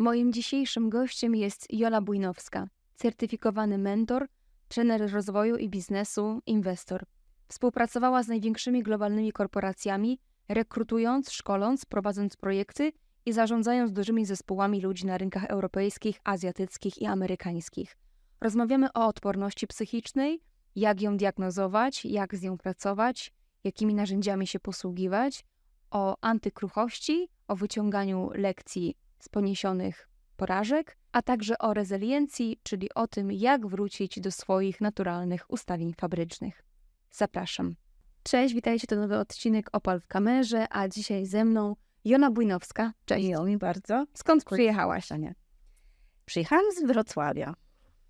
Moim dzisiejszym gościem jest Jola Bujnowska, certyfikowany mentor, trener rozwoju i biznesu, inwestor. Współpracowała z największymi globalnymi korporacjami, rekrutując, szkoląc, prowadząc projekty i zarządzając dużymi zespołami ludzi na rynkach europejskich, azjatyckich i amerykańskich. Rozmawiamy o odporności psychicznej, jak ją diagnozować, jak z nią pracować, jakimi narzędziami się posługiwać, o antykruchości, o wyciąganiu lekcji z poniesionych porażek, a także o rezyliencji, czyli o tym, jak wrócić do swoich naturalnych ustawień fabrycznych. Zapraszam. Cześć, witajcie, to nowy odcinek Opal w kamerze, a dzisiaj ze mną Jona Bujnowska. Cześć. Miło mi bardzo. Skąd przyjechałaś, Ania? Przyjechałam z Wrocławia.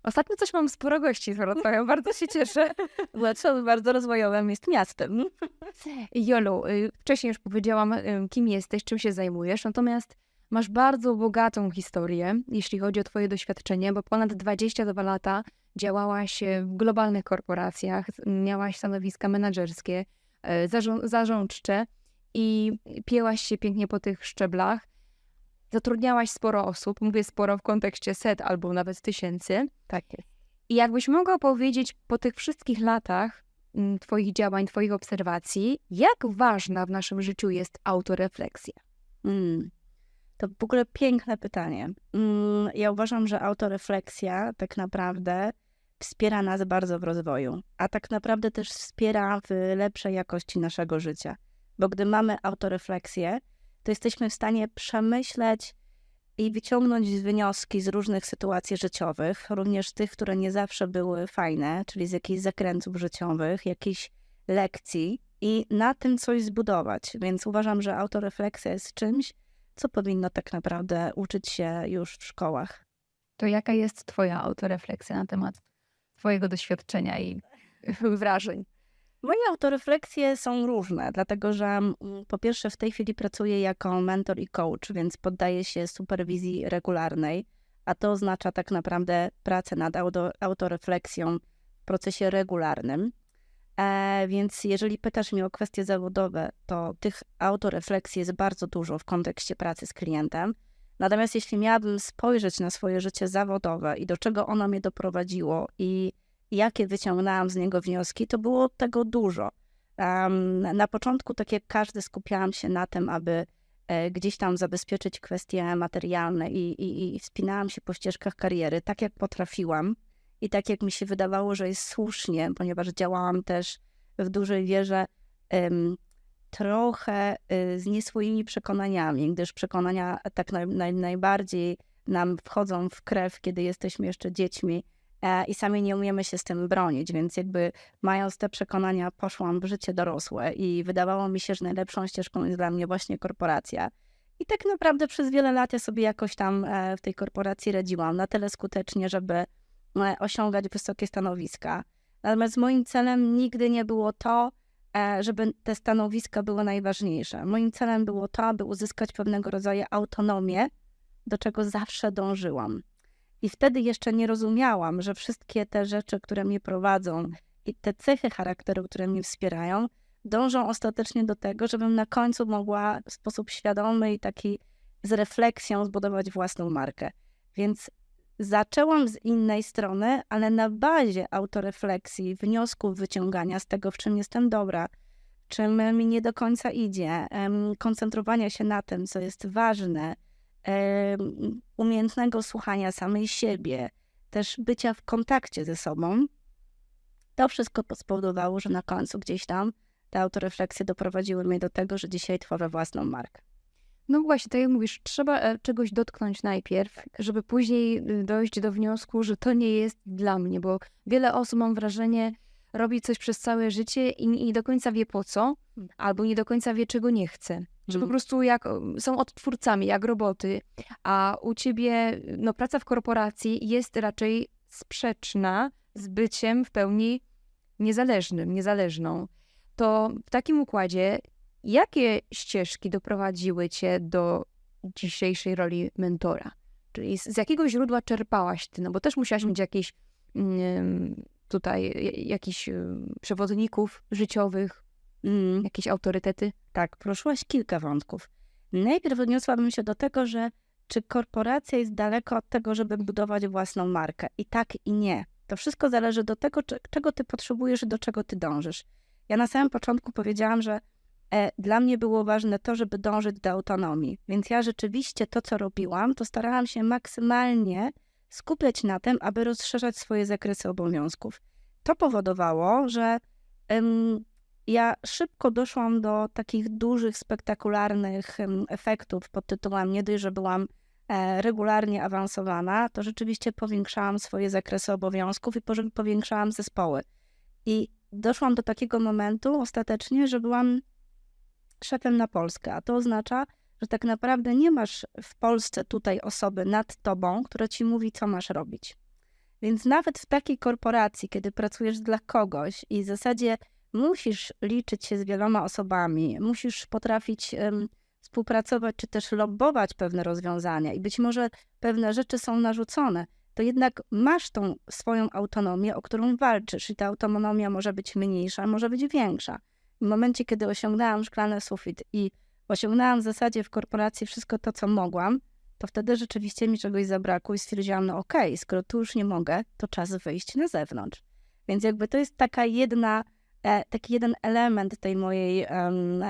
Ostatnio coś mam sporo gości z Wrocławia, bardzo się cieszę. Wrocław bardzo rozwojowym jest miastem. Jolu, y, wcześniej już powiedziałam, y, kim jesteś, czym się zajmujesz, natomiast masz bardzo bogatą historię, jeśli chodzi o twoje doświadczenie, bo ponad 22 lata działałaś w globalnych korporacjach, miałaś stanowiska menedżerskie, zarząd, zarządcze i pięłaś się pięknie po tych szczeblach. Zatrudniałaś sporo osób, mówię sporo w kontekście set albo nawet tysięcy. Tak jest. I jakbyś mogła powiedzieć po tych wszystkich latach mm, Twoich działań, Twoich obserwacji, jak ważna w naszym życiu jest autorefleksja? Mm. To w ogóle piękne pytanie. Mm, ja uważam, że autorefleksja tak naprawdę wspiera nas bardzo w rozwoju, a tak naprawdę też wspiera w lepszej jakości naszego życia. Bo gdy mamy autorefleksję, to jesteśmy w stanie przemyśleć i wyciągnąć wnioski z różnych sytuacji życiowych, również tych, które nie zawsze były fajne, czyli z jakichś zakrętów życiowych, jakichś lekcji i na tym coś zbudować. Więc uważam, że autorefleksja jest czymś, co powinno tak naprawdę uczyć się już w szkołach. To jaka jest Twoja autorefleksja na temat Twojego doświadczenia i wrażeń? Moje autorefleksje są różne, dlatego że mm, po pierwsze w tej chwili pracuję jako mentor i coach, więc poddaję się superwizji regularnej, a to oznacza tak naprawdę pracę nad auto, autorefleksją w procesie regularnym. E, więc jeżeli pytasz mnie o kwestie zawodowe, to tych autorefleksji jest bardzo dużo w kontekście pracy z klientem. Natomiast jeśli miałabym spojrzeć na swoje życie zawodowe i do czego ono mnie doprowadziło i jakie wyciągnęłam z niego wnioski, to było tego dużo. Na początku, tak jak każdy, skupiałam się na tym, aby e, gdzieś tam zabezpieczyć kwestie materialne i, i, i wspinałam się po ścieżkach kariery tak, jak potrafiłam i tak, jak mi się wydawało, że jest słusznie, ponieważ działałam też w dużej wierze trochę y, z nie swoimi przekonaniami, gdyż przekonania tak naj, naj, najbardziej nam wchodzą w krew, kiedy jesteśmy jeszcze dziećmi E, i sami nie umiemy się z tym bronić, więc jakby mając te przekonania poszłam w życie dorosłe i wydawało mi się, że najlepszą ścieżką jest dla mnie właśnie korporacja. I tak naprawdę przez wiele lat ja sobie jakoś tam e, w tej korporacji radziłam na tyle skutecznie, żeby osiągać wysokie stanowiska. Natomiast moim celem nigdy nie było to, żeby te stanowiska były najważniejsze. Moim celem było to, aby uzyskać pewnego rodzaju autonomię, do czego zawsze dążyłam. I wtedy jeszcze nie rozumiałam, że wszystkie te rzeczy, które mnie prowadzą i te cechy charakteru, które mnie wspierają, dążą ostatecznie do tego, żebym na końcu mogła w sposób świadomy i taki z refleksją zbudować własną markę. Więc zaczęłam z innej strony, ale na bazie autorefleksji, wniosków wyciągania z tego, w czym jestem dobra, czym mi nie do końca idzie, koncentrowania się na tym, co jest ważne, umiejętnego słuchania samej siebie, też bycia w kontakcie ze sobą, to wszystko spowodowało, że na końcu gdzieś tam te autorefleksje doprowadziły mnie do tego, że dzisiaj tworzę własną markę. No właśnie, tak jak mówisz, trzeba e, czegoś dotknąć najpierw, żeby później y, dojść do wniosku, że to nie jest dla mnie, bo wiele osób, mam wrażenie, robi coś przez całe życie i nie do końca wie po co, hmm. albo nie do końca wie, czego nie chce. Że po mhm. prostu jak są odtwórcami, jak roboty, a u ciebie no, praca w korporacji jest raczej sprzeczna z byciem w pełni niezależnym, niezależną. To w takim układzie, jakie ścieżki doprowadziły cię do dzisiejszej roli mentora? Czyli z, z jakiego źródła czerpałaś ty? No bo też musiałaś mieć jakieś mm, tutaj jakichś przewodników życiowych, Mm. Jakieś autorytety? Tak, poruszyłaś kilka wątków. Najpierw odniosłabym się do tego, że czy korporacja jest daleko od tego, żeby budować własną markę. I tak, i nie. To wszystko zależy do tego, czego ty potrzebujesz i do czego ty dążysz. Ja na samym początku powiedziałam, że dla mnie było ważne to, żeby dążyć do autonomii. Więc ja rzeczywiście to, co robiłam, to starałam się maksymalnie skupiać na tym, aby rozszerzać swoje zakresy obowiązków. To powodowało, że ym, ja szybko doszłam do takich dużych, spektakularnych ym, efektów pod tytułem nie dość, że byłam e, regularnie awansowana, to rzeczywiście powiększałam swoje zakresy obowiązków i powiększałam zespoły. I doszłam do takiego momentu ostatecznie, że byłam szefem na Polskę, a to oznacza, że tak naprawdę nie masz w Polsce tutaj osoby nad tobą, która ci mówi, co masz robić. Więc nawet w takiej korporacji, kiedy pracujesz dla kogoś i w zasadzie musisz liczyć się z wieloma osobami, musisz potrafić um, współpracować czy też lobbować pewne rozwiązania i być może pewne rzeczy są narzucone, to jednak masz tą swoją autonomię, o którą walczysz i ta autonomia może być mniejsza, może być większa. W momencie, kiedy osiągnęłam szklany sufit i osiągnęłam w zasadzie w korporacji wszystko to, co mogłam, to wtedy rzeczywiście mi czegoś zabrakło i stwierdziłam, no okej, okay, skoro tu już nie mogę, to czas wyjść na zewnątrz. Więc jakby to jest taka jedna, e, taki jeden element tej mojej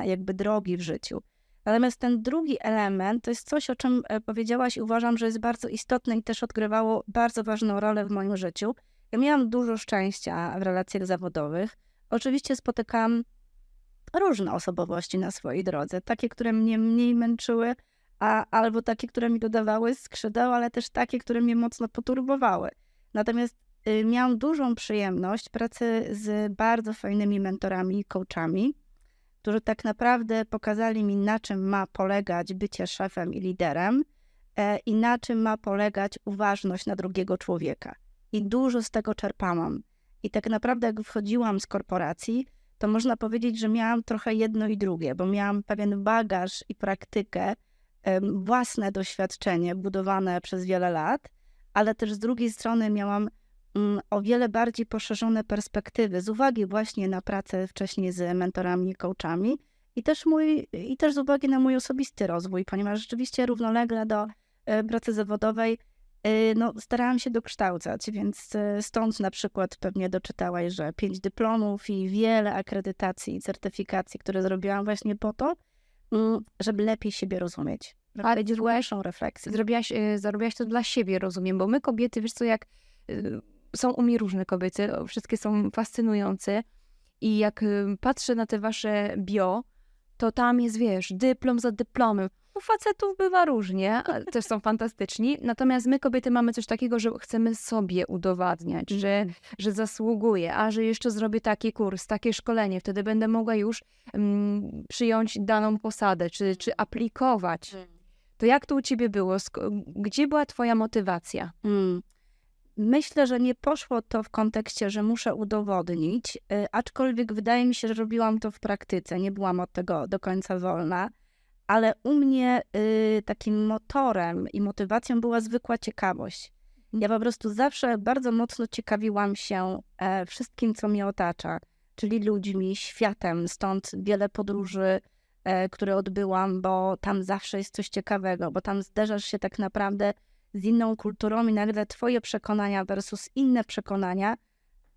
jakby drogi w życiu. Natomiast ten drugi element to jest coś, o czym e, powiedziałaś i uważam, że jest bardzo istotne i też odgrywało bardzo ważną rolę w moim życiu. Ja miałam dużo szczęścia w relacjach zawodowych. Oczywiście spotykam różne osobowości na swojej drodze. Takie, które mnie mniej męczyły, a, albo takie, które mi dodawały skrzydeł, ale też takie, które mnie mocno poturbowały. Natomiast y, miałam dużą przyjemność pracy z bardzo fajnymi mentorami i coachami, którzy tak naprawdę pokazali mi, na czym ma polegać bycie szefem i liderem e, i na czym ma polegać uważność na drugiego człowieka. I dużo z tego czerpałam. I tak naprawdę, jak wchodziłam z korporacji, to można powiedzieć, że miałam trochę jedno i drugie, bo miałam pewien bagaż i praktykę, własne doświadczenie budowane przez wiele lat, ale też z drugiej strony miałam mm, o wiele bardziej poszerzone perspektywy z uwagi właśnie na pracę wcześniej z mentorami i coachami i też, mój, i też z uwagi na mój osobisty rozwój, ponieważ rzeczywiście równolegle do e, pracy zawodowej no, starałam się dokształcać, więc y, stąd na przykład pewnie doczytałaś, że pięć dyplomów i wiele akredytacji i certyfikacji, które zrobiłam właśnie po to, mm, żeby lepiej siebie rozumieć. Ale głębszą refleksję. Zrobiłaś, y, zrobiłaś to dla siebie, rozumiem, bo my kobiety, wiesz co, jak są u mnie różne kobiety, wszystkie są fascynujące i jak patrzę na te wasze bio, to tam jest, wiesz, dyplom za dyplomem. U facetów bywa różnie, też są fantastyczni. Natomiast my, kobiety, mamy coś takiego, że chcemy sobie udowadniać, że, mhm. że zasługuję, a że jeszcze zrobię taki kurs, takie szkolenie, wtedy będę mogła już mm, przyjąć daną posadę, czy, czy aplikować. Mm. To jak to u ciebie było? Gdzie była twoja motywacja? Mm. Myślę, że nie poszło to w kontekście, że muszę udowodnić, y, aczkolwiek wydaje mi się, że robiłam to w praktyce. Nie byłam od tego do końca wolna ale u mnie y, takim motorem i motywacją była zwykła ciekawość. Ja po prostu zawsze bardzo mocno ciekawiłam się e, wszystkim, co mnie otacza, czyli ludźmi, światem, stąd wiele podróży, e, które odbyłam, bo tam zawsze jest coś ciekawego, bo tam zderzasz się tak naprawdę z inną kulturą i nagle twoje przekonania versus inne przekonania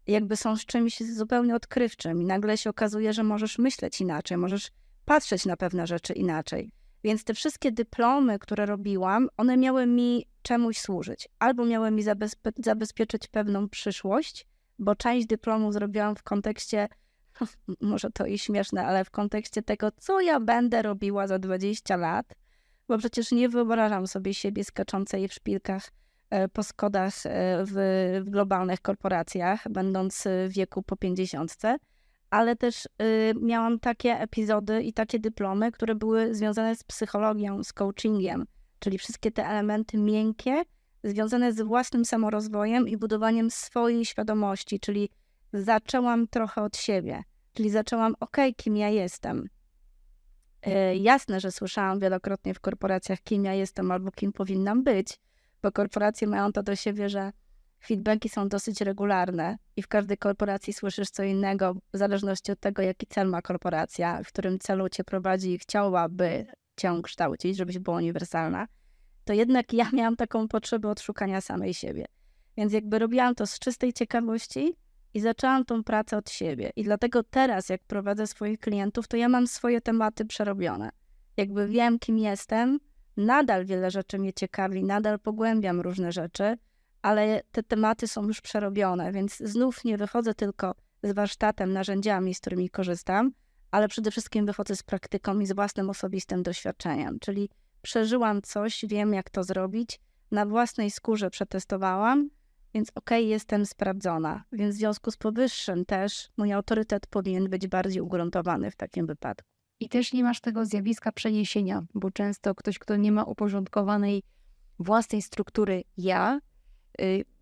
jakby są z czymś zupełnie odkrywczym i nagle się okazuje, że możesz myśleć inaczej, możesz patrzeć na pewne rzeczy inaczej. Więc te wszystkie dyplomy, które robiłam, one miały mi czemuś służyć. Albo miały mi zabezpie zabezpieczyć pewną przyszłość, bo część dyplomu zrobiłam w kontekście, może to i śmieszne, ale w kontekście tego, co ja będę robiła za 20 lat, bo przecież nie wyobrażam sobie siebie skaczącej w szpilkach e, po skodach e, w, w globalnych korporacjach, będąc w wieku po 50 ale też y, miałam takie epizody i takie dyplomy, które były związane z psychologią, z coachingiem, czyli wszystkie te elementy miękkie, związane z własnym samorozwojem i budowaniem swojej świadomości, czyli zaczęłam trochę od siebie, czyli zaczęłam, ok, kim ja jestem. Y, jasne, że słyszałam wielokrotnie w korporacjach, kim ja jestem albo kim powinnam być, bo korporacje mają to do siebie, że feedbacki są dosyć regularne i w każdej korporacji słyszysz co innego, w zależności od tego, jaki cel ma korporacja, w którym celu cię prowadzi i chciałaby cię kształcić, żebyś była uniwersalna. to jednak ja miałam taką potrzebę odszukania samej siebie. Więc jakby robiłam to z czystej ciekawości i zaczęłam tą pracę od siebie. I dlatego teraz, jak prowadzę swoich klientów, to ja mam swoje tematy przerobione. Jakby wiem, kim jestem, nadal wiele rzeczy mnie ciekawi, nadal pogłębiam różne rzeczy, ale te tematy są już przerobione, więc znów nie wychodzę tylko z warsztatem, narzędziami, z którymi korzystam, ale przede wszystkim wychodzę z praktyką i z własnym osobistym doświadczeniem. Czyli przeżyłam coś, wiem jak to zrobić, na własnej skórze przetestowałam, więc okej, okay, jestem sprawdzona. Więc w związku z powyższym też mój autorytet powinien być bardziej ugruntowany w takim wypadku. I też nie masz tego zjawiska przeniesienia, bo często ktoś, kto nie ma uporządkowanej własnej struktury ja,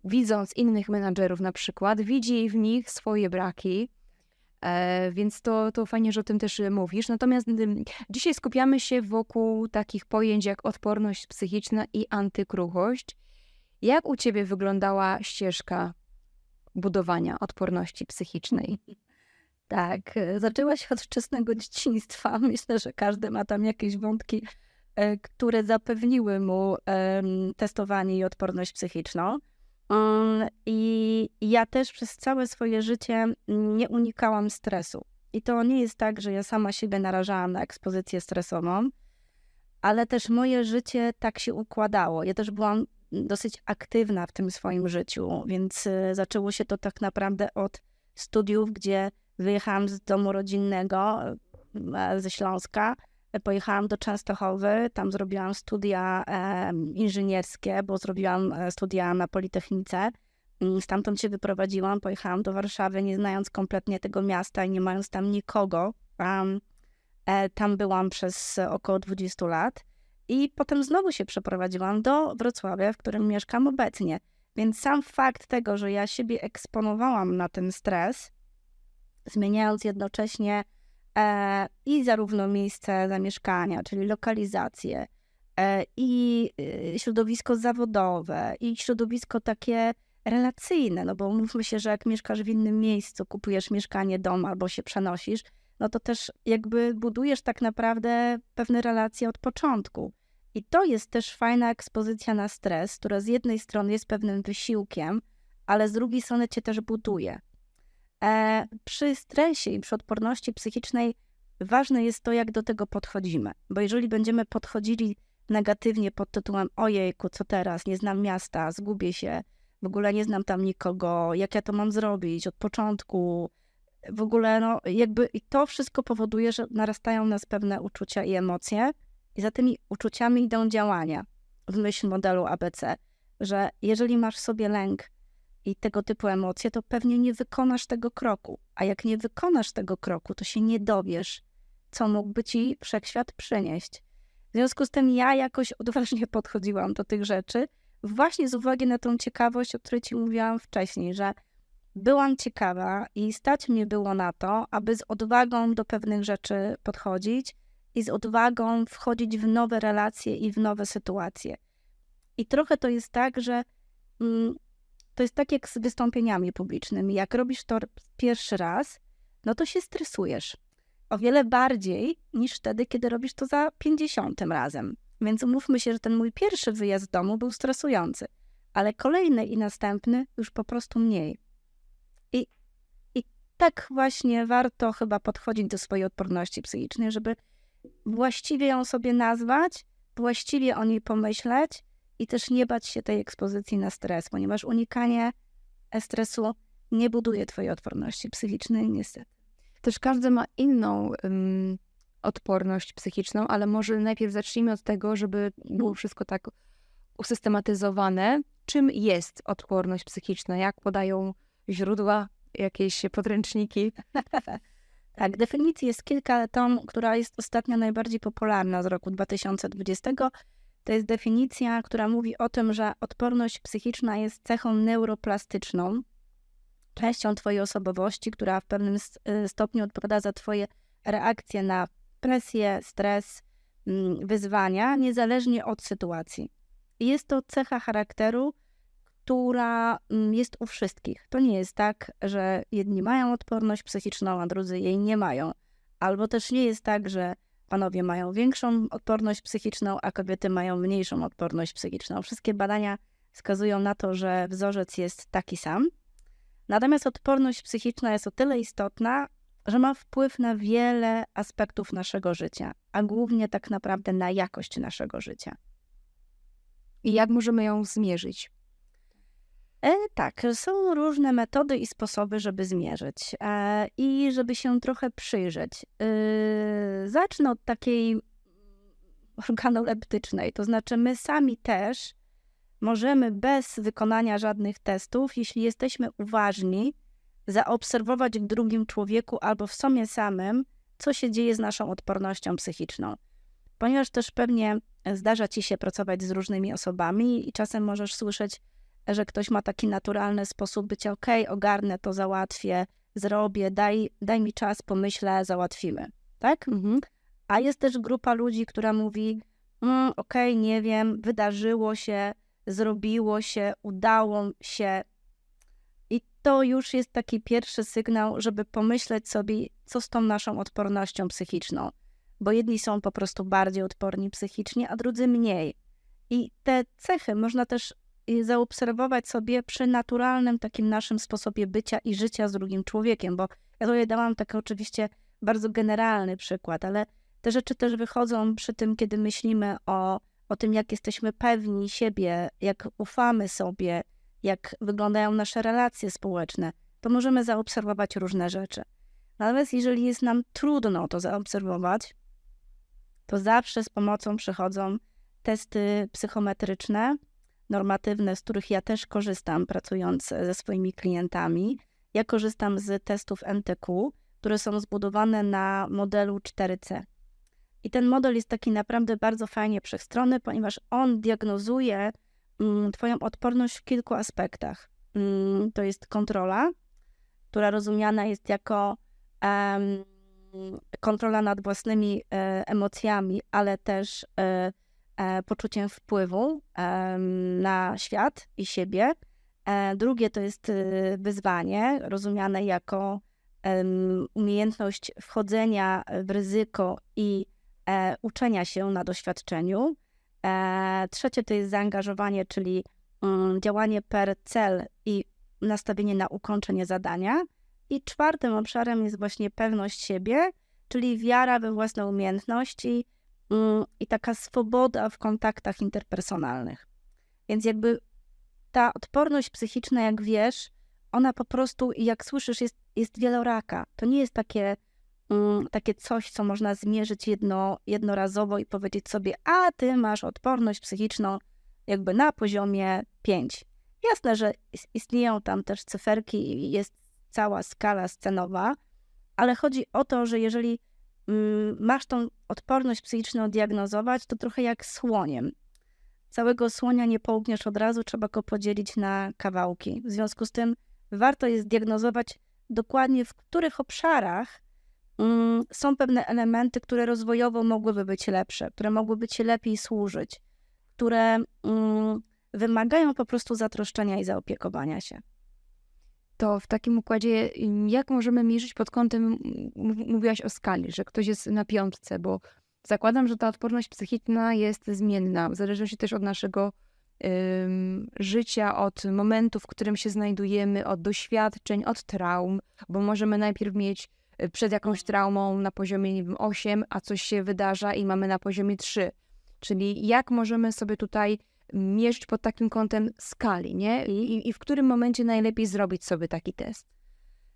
widząc innych menadżerów na przykład, widzi w nich swoje braki, e, więc to, to fajnie, że o tym też mówisz. Natomiast y, dzisiaj skupiamy się wokół takich pojęć jak odporność psychiczna i antykruchość. Jak u ciebie wyglądała ścieżka budowania odporności psychicznej? Tak, e, zaczęła się od wczesnego dzieciństwa. Myślę, że każdy ma tam jakieś wątki, które zapewniły mu testowanie i odporność psychiczną. Mm, I ja też przez całe swoje życie nie unikałam stresu. I to nie jest tak, że ja sama siebie narażałam na ekspozycję stresową, ale też moje życie tak się układało. Ja też byłam dosyć aktywna w tym swoim życiu, więc e, zaczęło się to tak naprawdę od studiów, gdzie Wyjechałam z domu rodzinnego e, ze Śląska, pojechałam do Częstochowy, tam zrobiłam studia inżynierskie, bo zrobiłam e, studia na Politechnice. Mm, stamtąd się wyprowadziłam, pojechałam do Warszawy, nie znając kompletnie tego miasta i nie mając tam nikogo. Um, e, tam byłam przez około 20 lat i potem znowu się przeprowadziłam do Wrocławia, w którym mieszkam obecnie. Więc sam fakt tego, że ja siebie eksponowałam na ten stres, zmieniając jednocześnie i zarówno miejsce zamieszkania, czyli lokalizację, e, i e, środowisko zawodowe, i środowisko takie relacyjne, no bo mówmy się, że jak mieszkasz w innym miejscu, kupujesz mieszkanie, dom albo się przenosisz, no to też jakby budujesz tak naprawdę pewne relacje od początku. I to jest też fajna ekspozycja na stres, która z jednej strony jest pewnym wysiłkiem, ale z drugiej strony cię też buduje. E, przy stresie i przy odporności psychicznej ważne jest to, jak do tego podchodzimy. Bo jeżeli będziemy podchodzili negatywnie pod tytułem ojejku, co teraz, nie znam miasta, zgubię się, w ogóle nie znam tam nikogo, jak ja to mam zrobić od początku, w ogóle no jakby i to wszystko powoduje, że narastają nas pewne uczucia i emocje i za tymi uczuciami idą działania w myśl modelu ABC, że jeżeli masz sobie lęk i tego typu emocje, to pewnie nie wykonasz tego kroku. A jak nie wykonasz tego kroku, to się nie dowiesz, co mógłby ci wszechświat przynieść. W związku z tym ja jakoś odważnie podchodziłam do tych rzeczy, właśnie z uwagi na tą ciekawość, o której ci mówiłam wcześniej, że byłam ciekawa i stać mnie było na to, aby z odwagą do pewnych rzeczy podchodzić i z odwagą wchodzić w nowe relacje i w nowe sytuacje. I trochę to jest tak, że mm, to jest tak jak z wystąpieniami publicznymi. Jak robisz to pierwszy raz, no to się stresujesz. O wiele bardziej niż wtedy, kiedy robisz to za pięćdziesiątym razem. Więc umówmy się, że ten mój pierwszy wyjazd z domu był stresujący, ale kolejny i następny już po prostu mniej. I, I tak właśnie warto chyba podchodzić do swojej odporności psychicznej, żeby właściwie ją sobie nazwać, właściwie o niej pomyśleć i też nie bać się tej ekspozycji na stres, ponieważ unikanie stresu nie buduje twojej odporności psychicznej, niestety. Też każdy ma inną um, odporność psychiczną, ale może najpierw zacznijmy od tego, żeby było wszystko tak usystematyzowane. Czym jest odporność psychiczna? Jak podają źródła, jakieś podręczniki? tak, definicji jest kilka, ale tą, która jest ostatnio najbardziej popularna z roku 2020, to jest definicja, która mówi o tym, że odporność psychiczna jest cechą neuroplastyczną, częścią Twojej osobowości, która w pewnym y, stopniu odpowiada za Twoje reakcje na presję, stres, mm, wyzwania, niezależnie od sytuacji. Jest to cecha charakteru, która mm, jest u wszystkich. To nie jest tak, że jedni mają odporność psychiczną, a drudzy jej nie mają. Albo też nie jest tak, że panowie mają większą odporność psychiczną, a kobiety mają mniejszą odporność psychiczną. Wszystkie badania wskazują na to, że wzorzec jest taki sam. Natomiast odporność psychiczna jest o tyle istotna, że ma wpływ na wiele aspektów naszego życia, a głównie tak naprawdę na jakość naszego życia. I jak możemy ją zmierzyć? E, tak, są różne metody i sposoby, żeby zmierzyć e, i żeby się trochę przyjrzeć. E, zacznę od takiej organoleptycznej, to znaczy my sami też możemy bez wykonania żadnych testów, jeśli jesteśmy uważni, zaobserwować w drugim człowieku albo w sobie samym, co się dzieje z naszą odpornością psychiczną. Ponieważ też pewnie zdarza ci się pracować z różnymi osobami i czasem możesz słyszeć, że ktoś ma taki naturalny sposób bycia, ok, ogarnę to, załatwię, zrobię, daj, daj mi czas, pomyślę, załatwimy, tak? Mhm. A jest też grupa ludzi, która mówi, mm, ok, nie wiem, wydarzyło się, zrobiło się, udało się. I to już jest taki pierwszy sygnał, żeby pomyśleć sobie, co z tą naszą odpornością psychiczną. Bo jedni są po prostu bardziej odporni psychicznie, a drudzy mniej. I te cechy można też zaobserwować sobie przy naturalnym takim naszym sposobie bycia i życia z drugim człowiekiem, bo ja tutaj dałam taki oczywiście bardzo generalny przykład, ale te rzeczy też wychodzą przy tym, kiedy myślimy o, o tym, jak jesteśmy pewni siebie, jak ufamy sobie, jak wyglądają nasze relacje społeczne, to możemy zaobserwować różne rzeczy. Natomiast jeżeli jest nam trudno to zaobserwować, to zawsze z pomocą przychodzą testy psychometryczne, normatywne, z których ja też korzystam, pracując ze swoimi klientami. Ja korzystam z testów NTQ, które są zbudowane na modelu 4C. I ten model jest taki naprawdę bardzo fajnie wszechstronny, ponieważ on diagnozuje mm, Twoją odporność w kilku aspektach. Mm, to jest kontrola, która rozumiana jest jako kontrola nad własnymi e, emocjami, ale też e, E, poczuciem wpływu na świat i siebie. E, drugie to jest y, wyzwanie, rozumiane jako umiejętność wchodzenia w ryzyko i e, uczenia się na doświadczeniu. Trzecie to jest zaangażowanie, czyli mm, działanie per cel i nastawienie na ukończenie zadania. I czwartym obszarem jest właśnie pewność siebie, czyli wiara we własne umiejętności i taka swoboda w kontaktach interpersonalnych. Więc jakby ta odporność psychiczna, jak wiesz, ona po prostu, jak słyszysz, jest, jest wieloraka. To nie jest takie, um, takie coś, co można zmierzyć jedno, jednorazowo i powiedzieć sobie, a ty masz odporność psychiczną jakby na poziomie 5. Jasne, że istnieją tam też cyferki i jest cała skala scenowa, ale chodzi o to, że jeżeli Mm, masz tą odporność psychiczną diagnozować, to trochę jak słoniem. Całego słonia nie połkniesz od razu, trzeba go podzielić na kawałki. W związku z tym warto jest diagnozować dokładnie, w których obszarach mm, są pewne elementy, które rozwojowo mogłyby być lepsze, które mogłyby ci lepiej służyć, które mm, wymagają po prostu zatroszczenia i zaopiekowania się to w takim układzie jak możemy mierzyć pod kątem, mówiłaś o skali, że ktoś jest na piątce, bo zakładam, że ta odporność psychiczna jest zmienna, w zależności też od naszego życia, od momentu, w którym się znajdujemy, od doświadczeń, od traum, bo możemy najpierw mieć y, przed jakąś traumą na poziomie, nie wiem, 8, a coś się wydarza i mamy na poziomie 3. Czyli jak możemy sobie tutaj mierzyć pod takim kątem skali, nie? I, I w którym momencie najlepiej zrobić sobie taki test?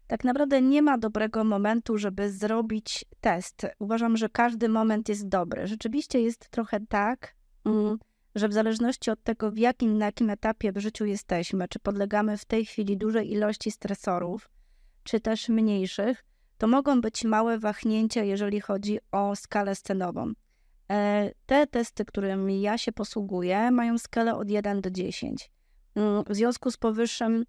Tak naprawdę nie ma dobrego momentu, żeby zrobić test. Uważam, że każdy moment jest dobry. Rzeczywiście jest trochę tak, mm, że w zależności od tego, w jakim, na jakim etapie w życiu jesteśmy, czy podlegamy w tej chwili dużej ilości stresorów, czy też mniejszych, to mogą być małe wahnięcia, jeżeli chodzi o skalę scenową. E, te testy, którymi ja się posługuję, mają skalę od 1 do 10. Mm, w związku z powyższym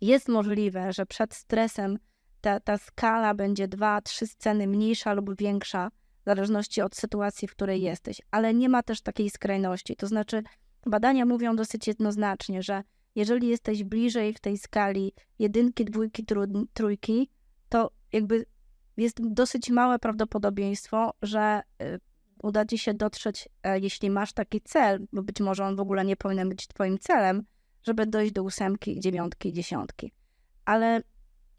jest możliwe, że przed stresem ta, ta skala będzie 2-3 sceny mniejsza lub większa, w zależności od sytuacji, w której jesteś, ale nie ma też takiej skrajności. To znaczy, badania mówią dosyć jednoznacznie, że jeżeli jesteś bliżej w tej skali jedynki, dwójki, trójki, to jakby jest dosyć małe prawdopodobieństwo, że y, uda ci się dotrzeć, e, jeśli masz taki cel, bo być może on w ogóle nie powinien być twoim celem, żeby dojść do ósemki, dziewiątki, dziesiątki. Ale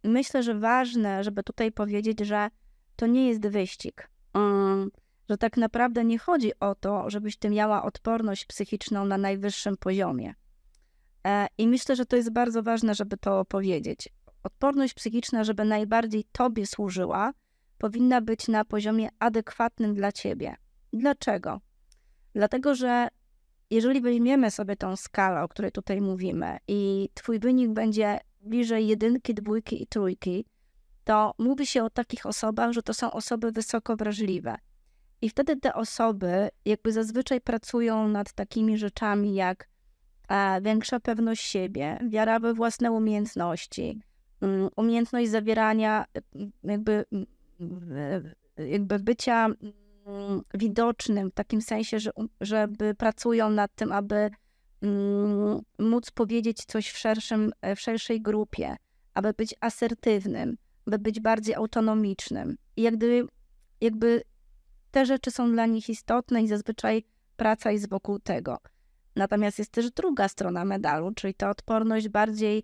myślę, że ważne, żeby tutaj powiedzieć, że to nie jest wyścig. Um, że tak naprawdę nie chodzi o to, żebyś ty miała odporność psychiczną na najwyższym poziomie. E, I myślę, że to jest bardzo ważne, żeby to powiedzieć. Odporność psychiczna, żeby najbardziej tobie służyła, powinna być na poziomie adekwatnym dla ciebie. Dlaczego? Dlatego, że jeżeli weźmiemy sobie tą skalę, o której tutaj mówimy, i twój wynik będzie bliżej jedynki, dwójki i trójki, to mówi się o takich osobach, że to są osoby wysoko wrażliwe. I wtedy te osoby jakby zazwyczaj pracują nad takimi rzeczami jak e, większa pewność siebie, wiara we własne umiejętności, um, umiejętność zawierania jakby, jakby bycia um, widocznym w takim sensie, że, żeby pracują nad tym, aby um, móc powiedzieć coś w, szerszym, w szerszej grupie, aby być asertywnym, aby być bardziej autonomicznym. I jakby te rzeczy są dla nich istotne i zazwyczaj praca jest wokół tego. Natomiast jest też druga strona medalu, czyli ta odporność bardziej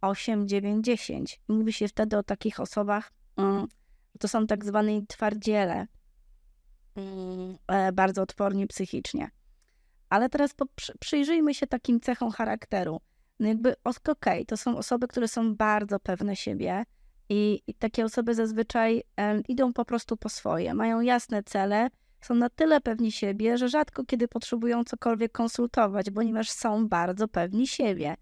8, 9, 10. Mówi się wtedy o takich osobach, mm, to są tak zwane twardziele, mm, e, bardzo odporni psychicznie. Ale teraz przyjrzyjmy się takim cechom charakteru. No jakby, okej, okay, to są osoby, które są bardzo pewne siebie, i, i takie osoby zazwyczaj um, idą po prostu po swoje, mają jasne cele, są na tyle pewni siebie, że rzadko kiedy potrzebują cokolwiek konsultować, ponieważ są bardzo pewni siebie.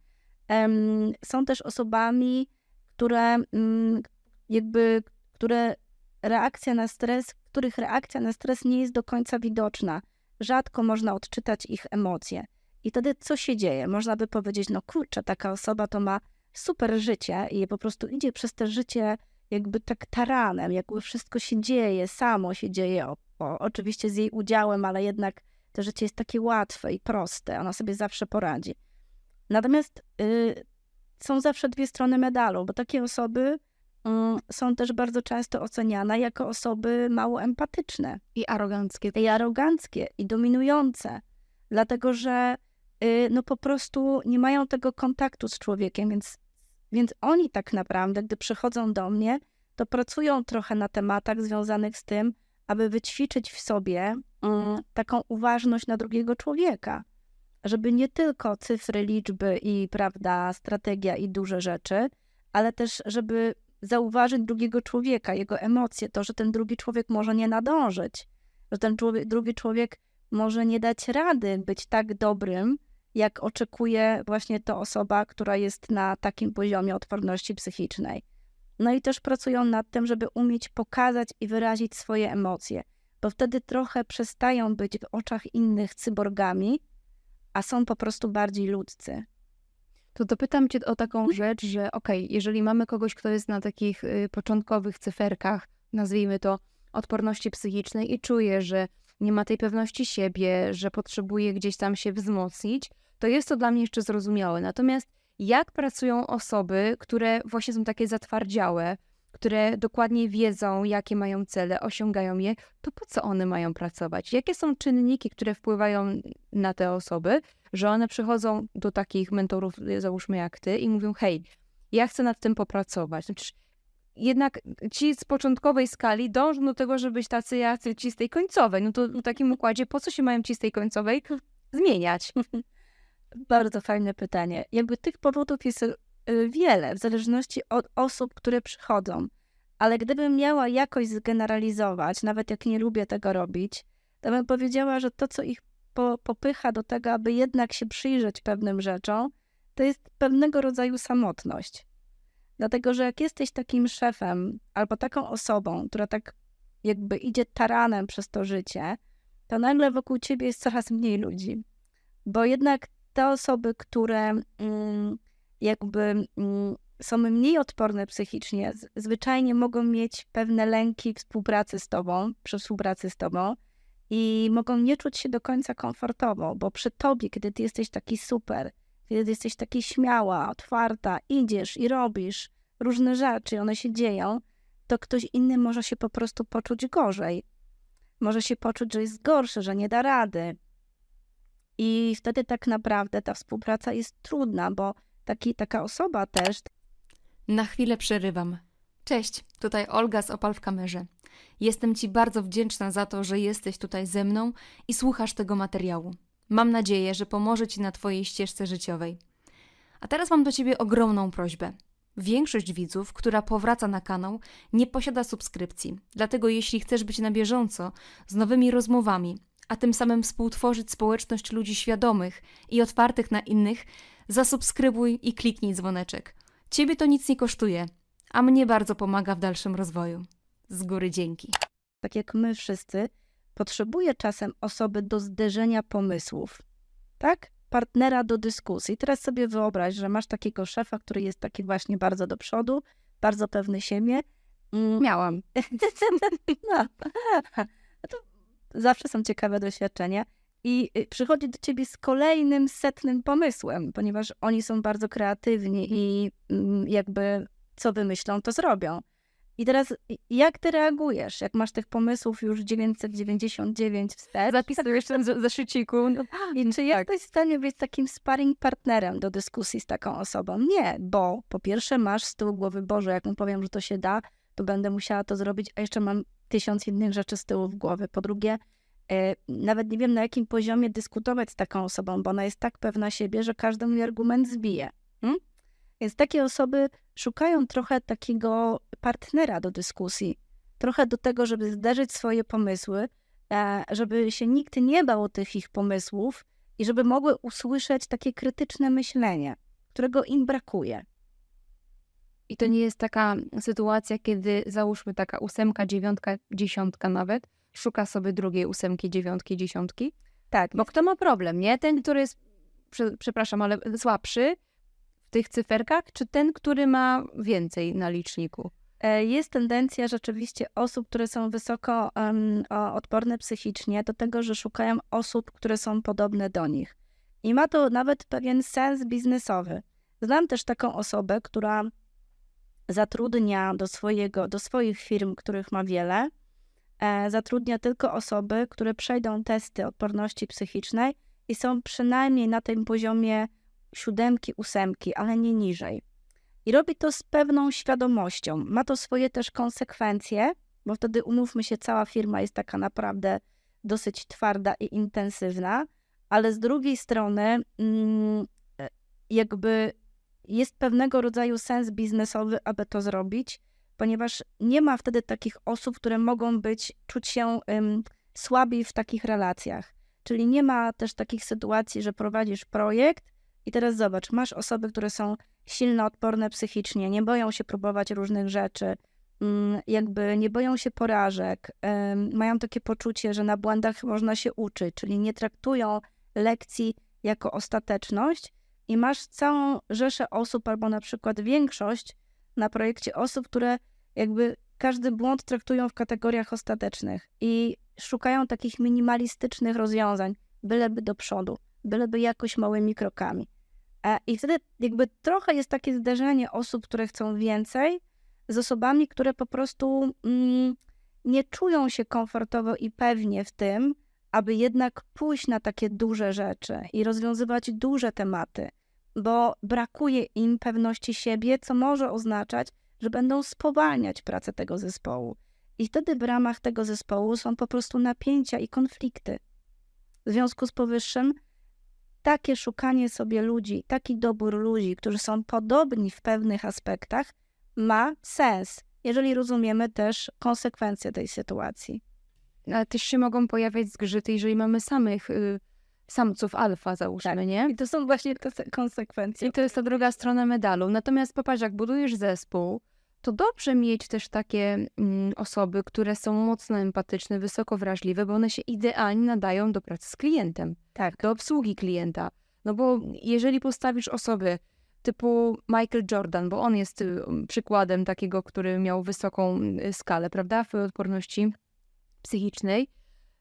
Um, są też osobami, które um, jakby, które reakcja na stres, których reakcja na stres nie jest do końca widoczna. Rzadko można odczytać ich emocje. I wtedy co się dzieje? Można by powiedzieć, no kurczę, taka osoba to ma super życie i po prostu idzie przez te życie jakby tak taranem, jakby wszystko się dzieje, samo się dzieje, o, o, oczywiście z jej udziałem, ale jednak to życie jest takie łatwe i proste, ona sobie zawsze poradzi. Natomiast y, są zawsze dwie strony medalu, bo takie osoby są też bardzo często oceniane jako osoby mało empatyczne. I aroganckie. I aroganckie, i dominujące, dlatego że y, no po prostu nie mają tego kontaktu z człowiekiem, więc więc oni tak naprawdę, gdy przychodzą do mnie, to pracują trochę na tematach związanych z tym, aby wyćwiczyć w sobie um, taką uważność na drugiego człowieka. Żeby nie tylko cyfry, liczby i prawda, strategia i duże rzeczy, ale też, żeby zauważyć drugiego człowieka, jego emocje, to, że ten drugi człowiek może nie nadążyć, że ten człowiek, drugi człowiek może nie dać rady być tak dobrym, jak oczekuje właśnie to osoba, która jest na takim poziomie odporności psychicznej. No i też pracują nad tym, żeby umieć pokazać i wyrazić swoje emocje, bo wtedy trochę przestają być w oczach innych cyborgami, a są po prostu bardziej ludzcy. To dopytam Cię o taką rzecz, że okej, okay, jeżeli mamy kogoś, kto jest na takich y, początkowych cyferkach, nazwijmy to odporności psychicznej i czuje, że nie ma tej pewności siebie, że potrzebuje gdzieś tam się wzmocnić, to jest to dla mnie jeszcze zrozumiałe. Natomiast jak pracują osoby, które właśnie są takie zatwardziałe, które dokładnie wiedzą, jakie mają cele, osiągają je, to po co one mają pracować? Jakie są czynniki, które wpływają na te osoby, że one przychodzą do takich mentorów, załóżmy jak ty, i mówią: Hej, ja chcę nad tym popracować. Znaczy, jednak ci z początkowej skali dążą do tego, żeby być tacy jacy ci z tej końcowej. No to w takim układzie, po co się mają ci z tej końcowej zmieniać? Bardzo fajne pytanie. Jakby tych powodów jest y, wiele, w zależności od osób, które przychodzą. Ale gdybym miała jakoś zgeneralizować, nawet jak nie lubię tego robić, to bym powiedziała, że to, co ich po, popycha do tego, aby jednak się przyjrzeć pewnym rzeczom, to jest pewnego rodzaju samotność. Dlatego, że jak jesteś takim szefem albo taką osobą, która tak jakby idzie taranem przez to życie, to nagle wokół ciebie jest coraz mniej ludzi. Bo jednak te osoby, które mm, jakby mm, są mniej odporne psychicznie, zwyczajnie mogą mieć pewne lęki współpracy z tobą, przy współpracy z tobą i mogą nie czuć się do końca komfortowo, bo przy tobie, kiedy ty jesteś taki super, kiedy ty jesteś taki śmiała, otwarta, idziesz i robisz różne rzeczy, one się dzieją, to ktoś inny może się po prostu poczuć gorzej. Może się poczuć, że jest gorszy, że nie da rady. I wtedy tak naprawdę ta współpraca jest trudna, bo taki, taka osoba też. Na chwilę przerywam. Cześć, tutaj Olga z Opal w kamerze. Jestem Ci bardzo wdzięczna za to, że jesteś tutaj ze mną i słuchasz tego materiału. Mam nadzieję, że pomoże Ci na Twojej ścieżce życiowej. A teraz mam do Ciebie ogromną prośbę. Większość widzów, która powraca na kanał, nie posiada subskrypcji. Dlatego jeśli chcesz być na bieżąco z nowymi rozmowami, a tym samym współtworzyć społeczność ludzi świadomych i otwartych na innych, zasubskrybuj i kliknij dzwoneczek. Ciebie to nic nie kosztuje, a mnie bardzo pomaga w dalszym rozwoju. Z góry dzięki. Tak jak my wszyscy, potrzebuje czasem osoby do zderzenia pomysłów. Tak? partnera do dyskusji. Teraz sobie wyobraź, że masz takiego szefa, który jest taki właśnie bardzo do przodu, bardzo pewny siebie. Mm. Miałam. no. to zawsze są ciekawe doświadczenia. I y, przychodzi do ciebie z kolejnym setnym pomysłem, ponieważ oni są bardzo kreatywni i mm, jakby co wymyślą, to zrobią. I teraz jak ty reagujesz, jak masz tych pomysłów już 999 wstecz? Zapisujesz ten zeszyciku. No, I czy tak. jesteś w stanie być takim sparring partnerem do dyskusji z taką osobą? Nie, bo po pierwsze masz z tyłu głowy, Boże, jak mu powiem, że to się da, to będę musiała to zrobić, a jeszcze mam tysiąc innych rzeczy z tyłu w głowy. Po drugie, e, nawet nie wiem na jakim poziomie dyskutować z taką osobą, bo ona jest tak pewna siebie, że każdy mój argument zbije. Hmm? Więc takie osoby szukają trochę takiego partnera do dyskusji, trochę do tego, żeby zderzyć swoje pomysły, e, żeby się nikt nie bał tych ich pomysłów i żeby mogły usłyszeć takie krytyczne myślenie, którego im brakuje. I to nie jest taka sytuacja, kiedy załóżmy taka ósemka, dziewiątka, dziesiątka nawet, szuka sobie drugiej ósemki, dziewiątki, dziesiątki. Tak. Bo kto ma problem, nie? Ten, który jest, przepraszam, ale słabszy, tych cyferkach, czy ten, który ma więcej na liczniku? E, jest tendencja rzeczywiście osób, które są wysoko um, odporne psychicznie, do tego, że szukają osób, które są podobne do nich. I ma to nawet pewien sens biznesowy. Znam też taką osobę, która zatrudnia do, swojego, do swoich firm, których ma wiele, e, zatrudnia tylko osoby, które przejdą testy odporności psychicznej i są przynajmniej na tym poziomie siódemki, ósemki, ale nie niżej. I robi to z pewną świadomością. Ma to swoje też konsekwencje, bo wtedy umówmy się, cała firma jest taka naprawdę dosyć twarda i intensywna, ale z drugiej strony, mm, e, jakby jest pewnego rodzaju sens biznesowy, aby to zrobić, ponieważ nie ma wtedy takich osób, które mogą być, czuć się um, w takich relacjach. Czyli nie ma też takich sytuacji, że prowadzisz projekt i teraz zobacz, masz osoby, które są silno odporne psychicznie, nie boją się próbować różnych rzeczy, mm, jakby nie boją się porażek, mają takie poczucie, że na błędach można się uczyć, czyli nie traktują lekcji jako ostateczność i masz całą rzeszę osób, albo na przykład większość na projekcie osób, które jakby każdy błąd traktują w kategoriach ostatecznych i szukają takich minimalistycznych rozwiązań, byleby do przodu byleby jakoś małymi krokami. E, I wtedy jakby trochę jest takie zderzenie osób, które chcą więcej, z osobami, które po prostu mm, nie czują się komfortowo i pewnie w tym, aby jednak pójść na takie duże rzeczy i rozwiązywać duże tematy, bo brakuje im pewności siebie, co może oznaczać, że będą spowalniać pracę tego zespołu. I wtedy w ramach tego zespołu są po prostu napięcia i konflikty. W związku z powyższym, takie szukanie sobie ludzi, taki dobór ludzi, którzy są podobni w pewnych aspektach, ma sens, jeżeli rozumiemy też konsekwencje tej sytuacji. Ale też się mogą pojawiać zgrzyty, jeżeli mamy samych y, samców alfa, załóżmy, tak. nie? I to są właśnie te konsekwencje. I to jest ta druga strona medalu. Natomiast popatrz, jak budujesz zespół, to dobrze mieć też takie mm, osoby, które są mocno empatyczne, wysoko wrażliwe, bo one się idealnie nadają do pracy z klientem, tak. do obsługi klienta. No bo jeżeli postawisz osoby typu Michael Jordan, bo on jest y, przykładem takiego, który miał wysoką skalę, prawda, w odporności psychicznej,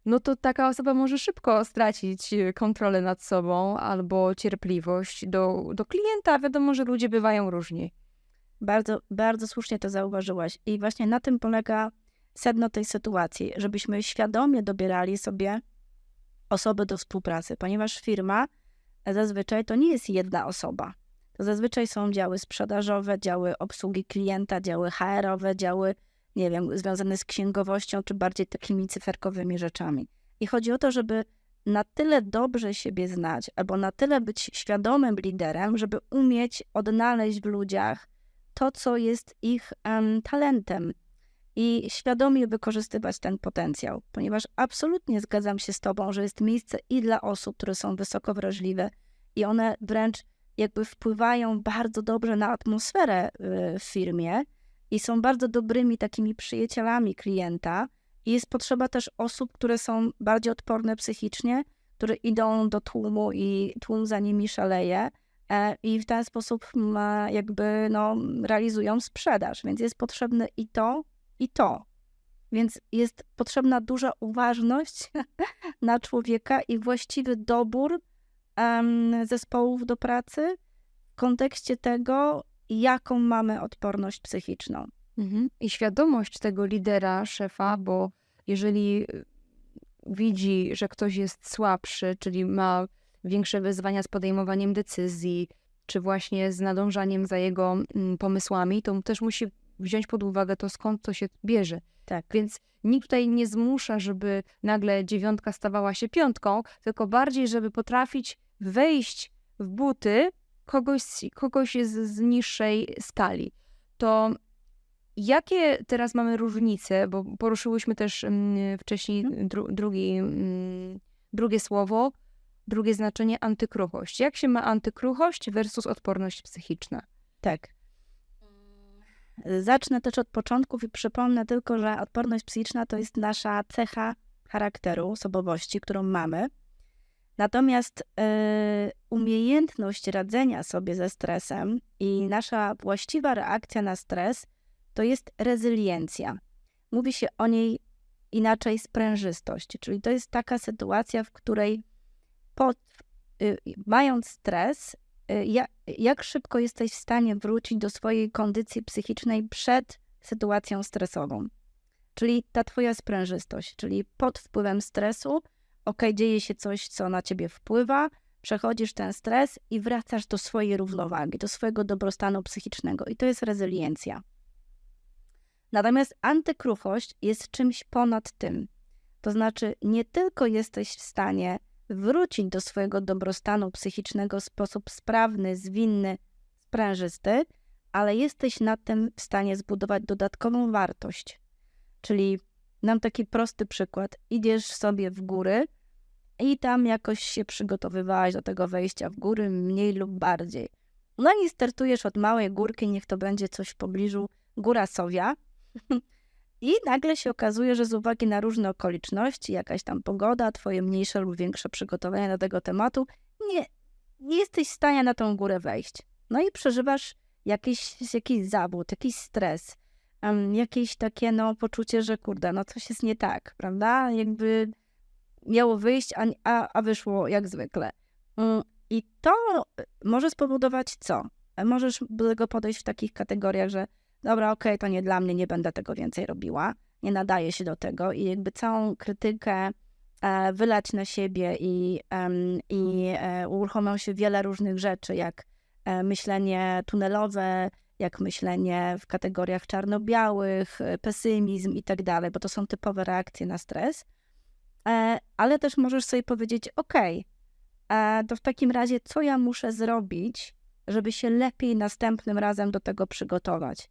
no to taka osoba może szybko stracić y, kontrolę nad sobą albo cierpliwość do, do klienta. Wiadomo, że ludzie bywają różni. Bardzo, bardzo słusznie to zauważyłaś. I właśnie na tym polega sedno tej sytuacji, żebyśmy świadomie dobierali sobie osoby do współpracy, ponieważ firma zazwyczaj to nie jest jedna osoba. To zazwyczaj są działy sprzedażowe, działy obsługi klienta, działy HR-owe, działy, nie wiem, związane z księgowością, czy bardziej takimi cyferkowymi rzeczami. I chodzi o to, żeby na tyle dobrze siebie znać, albo na tyle być świadomym liderem, żeby umieć odnaleźć w ludziach to, co jest ich um, talentem i świadomie wykorzystywać ten potencjał, ponieważ absolutnie zgadzam się z Tobą, że jest miejsce i dla osób, które są wysoko wrażliwe i one wręcz jakby wpływają bardzo dobrze na atmosferę y, w firmie i są bardzo dobrymi takimi przyjacielami klienta. I jest potrzeba też osób, które są bardziej odporne psychicznie, które idą do tłumu i tłum za nimi szaleje i w ten sposób jakby no, realizują sprzedaż. Więc jest potrzebne i to, i to. Więc jest potrzebna duża uważność na człowieka i właściwy dobór um, zespołów do pracy w kontekście tego, jaką mamy odporność psychiczną. Mhm. I świadomość tego lidera, szefa, bo jeżeli y, widzi, że ktoś jest słabszy, czyli ma większe wyzwania z podejmowaniem decyzji, czy właśnie z nadążaniem za jego mm, pomysłami, to też musi wziąć pod uwagę to, skąd to się bierze. Tak. Więc nikt tutaj nie zmusza, żeby nagle dziewiątka stawała się piątką, tylko bardziej, żeby potrafić wejść w buty kogoś, kogoś z, z niższej skali. To jakie teraz mamy różnice, bo poruszyłyśmy też mm, wcześniej mhm. dru, drugi, mm, drugie słowo, drugie znaczenie antykruchość. Jak się ma antykruchość versus odporność psychiczna? Tak. Zacznę też od początków i przypomnę tylko, że odporność psychiczna to jest nasza cecha charakteru, osobowości, którą mamy. Natomiast y, umiejętność radzenia sobie ze stresem i nasza właściwa reakcja na stres to jest rezyliencja. Mówi się o niej inaczej sprężystość, czyli to jest taka sytuacja, w której pod, y, mając stres, Y, jak, jak szybko jesteś w stanie wrócić do swojej kondycji psychicznej przed sytuacją stresową. Czyli ta twoja sprężystość, czyli pod wpływem stresu, ok, dzieje się coś, co na ciebie wpływa, przechodzisz ten stres i wracasz do swojej równowagi, do swojego dobrostanu psychicznego. I to jest rezyliencja. Natomiast antykruchość jest czymś ponad tym. To znaczy, nie tylko jesteś w stanie wrócić do swojego dobrostanu psychicznego w sposób sprawny, zwinny, sprężysty, ale jesteś na tym w stanie zbudować dodatkową wartość. Czyli nam taki prosty przykład. Idziesz sobie w góry i tam jakoś się przygotowywałaś do tego wejścia w góry, mniej lub bardziej. No i startujesz od małej górki, niech to będzie coś w pobliżu Góra Sowia. I nagle się okazuje, że z uwagi na różne okoliczności, jakaś tam pogoda, twoje mniejsze lub większe przygotowania do tego tematu, nie, nie jesteś w stanie na tą górę wejść. No i przeżywasz jakiś, jakiś zawód, jakiś stres, um, jakieś takie no, poczucie, że kurde, no coś jest nie tak, prawda? Jakby miało wyjść, a, a, a wyszło jak zwykle. Um, I to może spowodować co? Możesz do tego podejść w takich kategoriach, że dobra, okej, okay, to nie dla mnie, nie będę tego więcej robiła, nie nadaje się do tego i jakby całą krytykę e, wylać na siebie i, i e, uruchomią się wiele różnych rzeczy, jak e, myślenie tunelowe, jak myślenie w kategoriach czarno-białych, pesymizm i tak dalej, bo to są typowe reakcje na stres. Ale też możesz sobie powiedzieć, ok, to w takim razie co ja muszę zrobić, żeby się lepiej następnym razem do tego przygotować?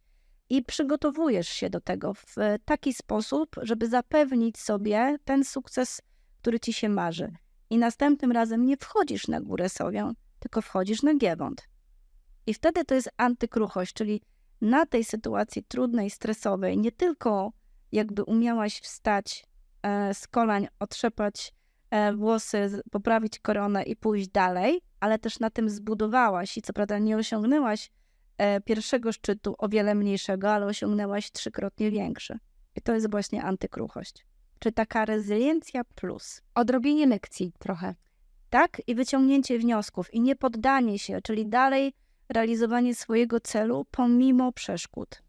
I przygotowujesz się do tego w taki sposób, żeby zapewnić sobie ten sukces, który ci się marzy. I następnym razem nie wchodzisz na górę sowią, tylko wchodzisz na giewont. I wtedy to jest antykruchość, czyli na tej sytuacji trudnej, stresowej, nie tylko jakby umiałaś wstać e, z kolań, otrzepać e, włosy, poprawić koronę i pójść dalej, ale też na tym zbudowałaś i co prawda nie osiągnęłaś pierwszego szczytu o wiele mniejszego, ale osiągnęłaś trzykrotnie większy. I to jest właśnie antykruchość. Czy taka rezyliencja plus. Odrobienie lekcji trochę. Tak, i wyciągnięcie wniosków, i nie poddanie się, czyli dalej realizowanie swojego celu pomimo przeszkód.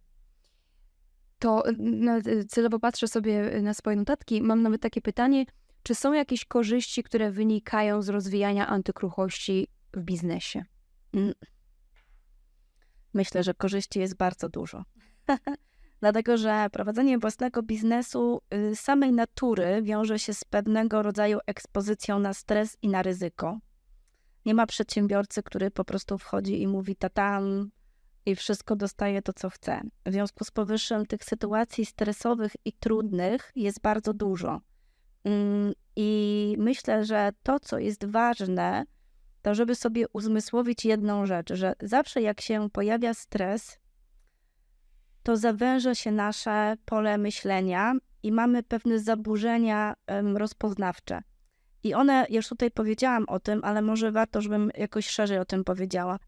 To celowo patrzę sobie na swoje notatki. Mam nawet takie pytanie, czy są jakieś korzyści, które wynikają z rozwijania antykruchości w biznesie? Mm. Myślę, że korzyści jest bardzo dużo. Dlatego, że prowadzenie własnego biznesu y, samej natury wiąże się z pewnego rodzaju ekspozycją na stres i na ryzyko. Nie ma przedsiębiorcy, który po prostu wchodzi i mówi tatam i wszystko dostaje to, co chce. W związku z powyższym tych sytuacji stresowych i trudnych jest bardzo dużo. Mm, I myślę, że to, co jest ważne, to żeby sobie uzmysłowić jedną rzecz, że zawsze jak się pojawia stres, to zawęża się nasze pole myślenia i mamy pewne zaburzenia rozpoznawcze. I one, już tutaj powiedziałam o tym, ale może warto, żebym jakoś szerzej o tym powiedziała.